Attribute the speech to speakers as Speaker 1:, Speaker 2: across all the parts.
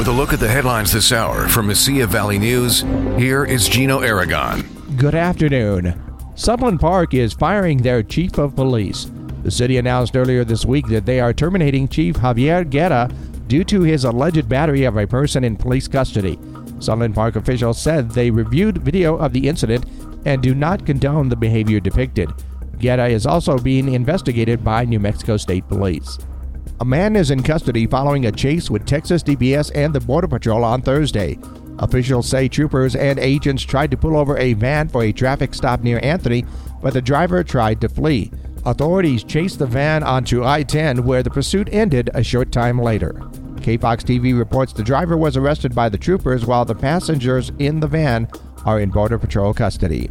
Speaker 1: With a look at the headlines this hour from Mesilla Valley News, here is Gino Aragon.
Speaker 2: Good afternoon. Sunland Park is firing their chief of police. The city announced earlier this week that they are terminating Chief Javier Guerra due to his alleged battery of a person in police custody. Sunland Park officials said they reviewed video of the incident and do not condone the behavior depicted. Guerra is also being investigated by New Mexico State Police. A man is in custody following a chase with Texas DPS and the Border Patrol on Thursday. Officials say troopers and agents tried to pull over a van for a traffic stop near Anthony, but the driver tried to flee. Authorities chased the van onto I 10, where the pursuit ended a short time later. KFOX TV reports the driver was arrested by the troopers while the passengers in the van are in Border Patrol custody.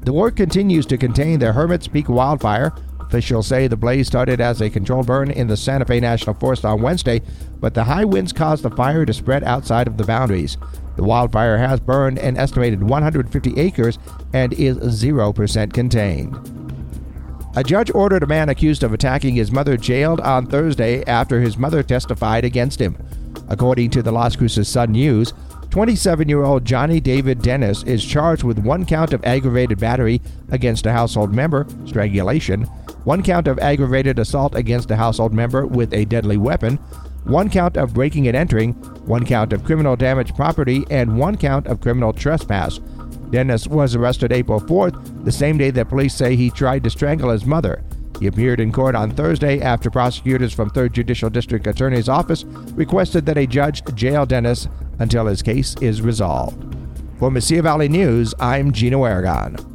Speaker 2: The work continues to contain the Hermit's Peak wildfire. Officials say the blaze started as a controlled burn in the Santa Fe National Forest on Wednesday, but the high winds caused the fire to spread outside of the boundaries. The wildfire has burned an estimated 150 acres and is 0% contained. A judge ordered a man accused of attacking his mother jailed on Thursday after his mother testified against him. According to the Las Cruces Sun News, 27 year old Johnny David Dennis is charged with one count of aggravated battery against a household member, strangulation, one count of aggravated assault against a household member with a deadly weapon, one count of breaking and entering, one count of criminal damage property, and one count of criminal trespass. Dennis was arrested April 4th, the same day that police say he tried to strangle his mother. He appeared in court on Thursday after prosecutors from 3rd Judicial District Attorney's Office requested that a judge jail Dennis until his case is resolved. For Mesilla Valley News, I'm Gino Aragon.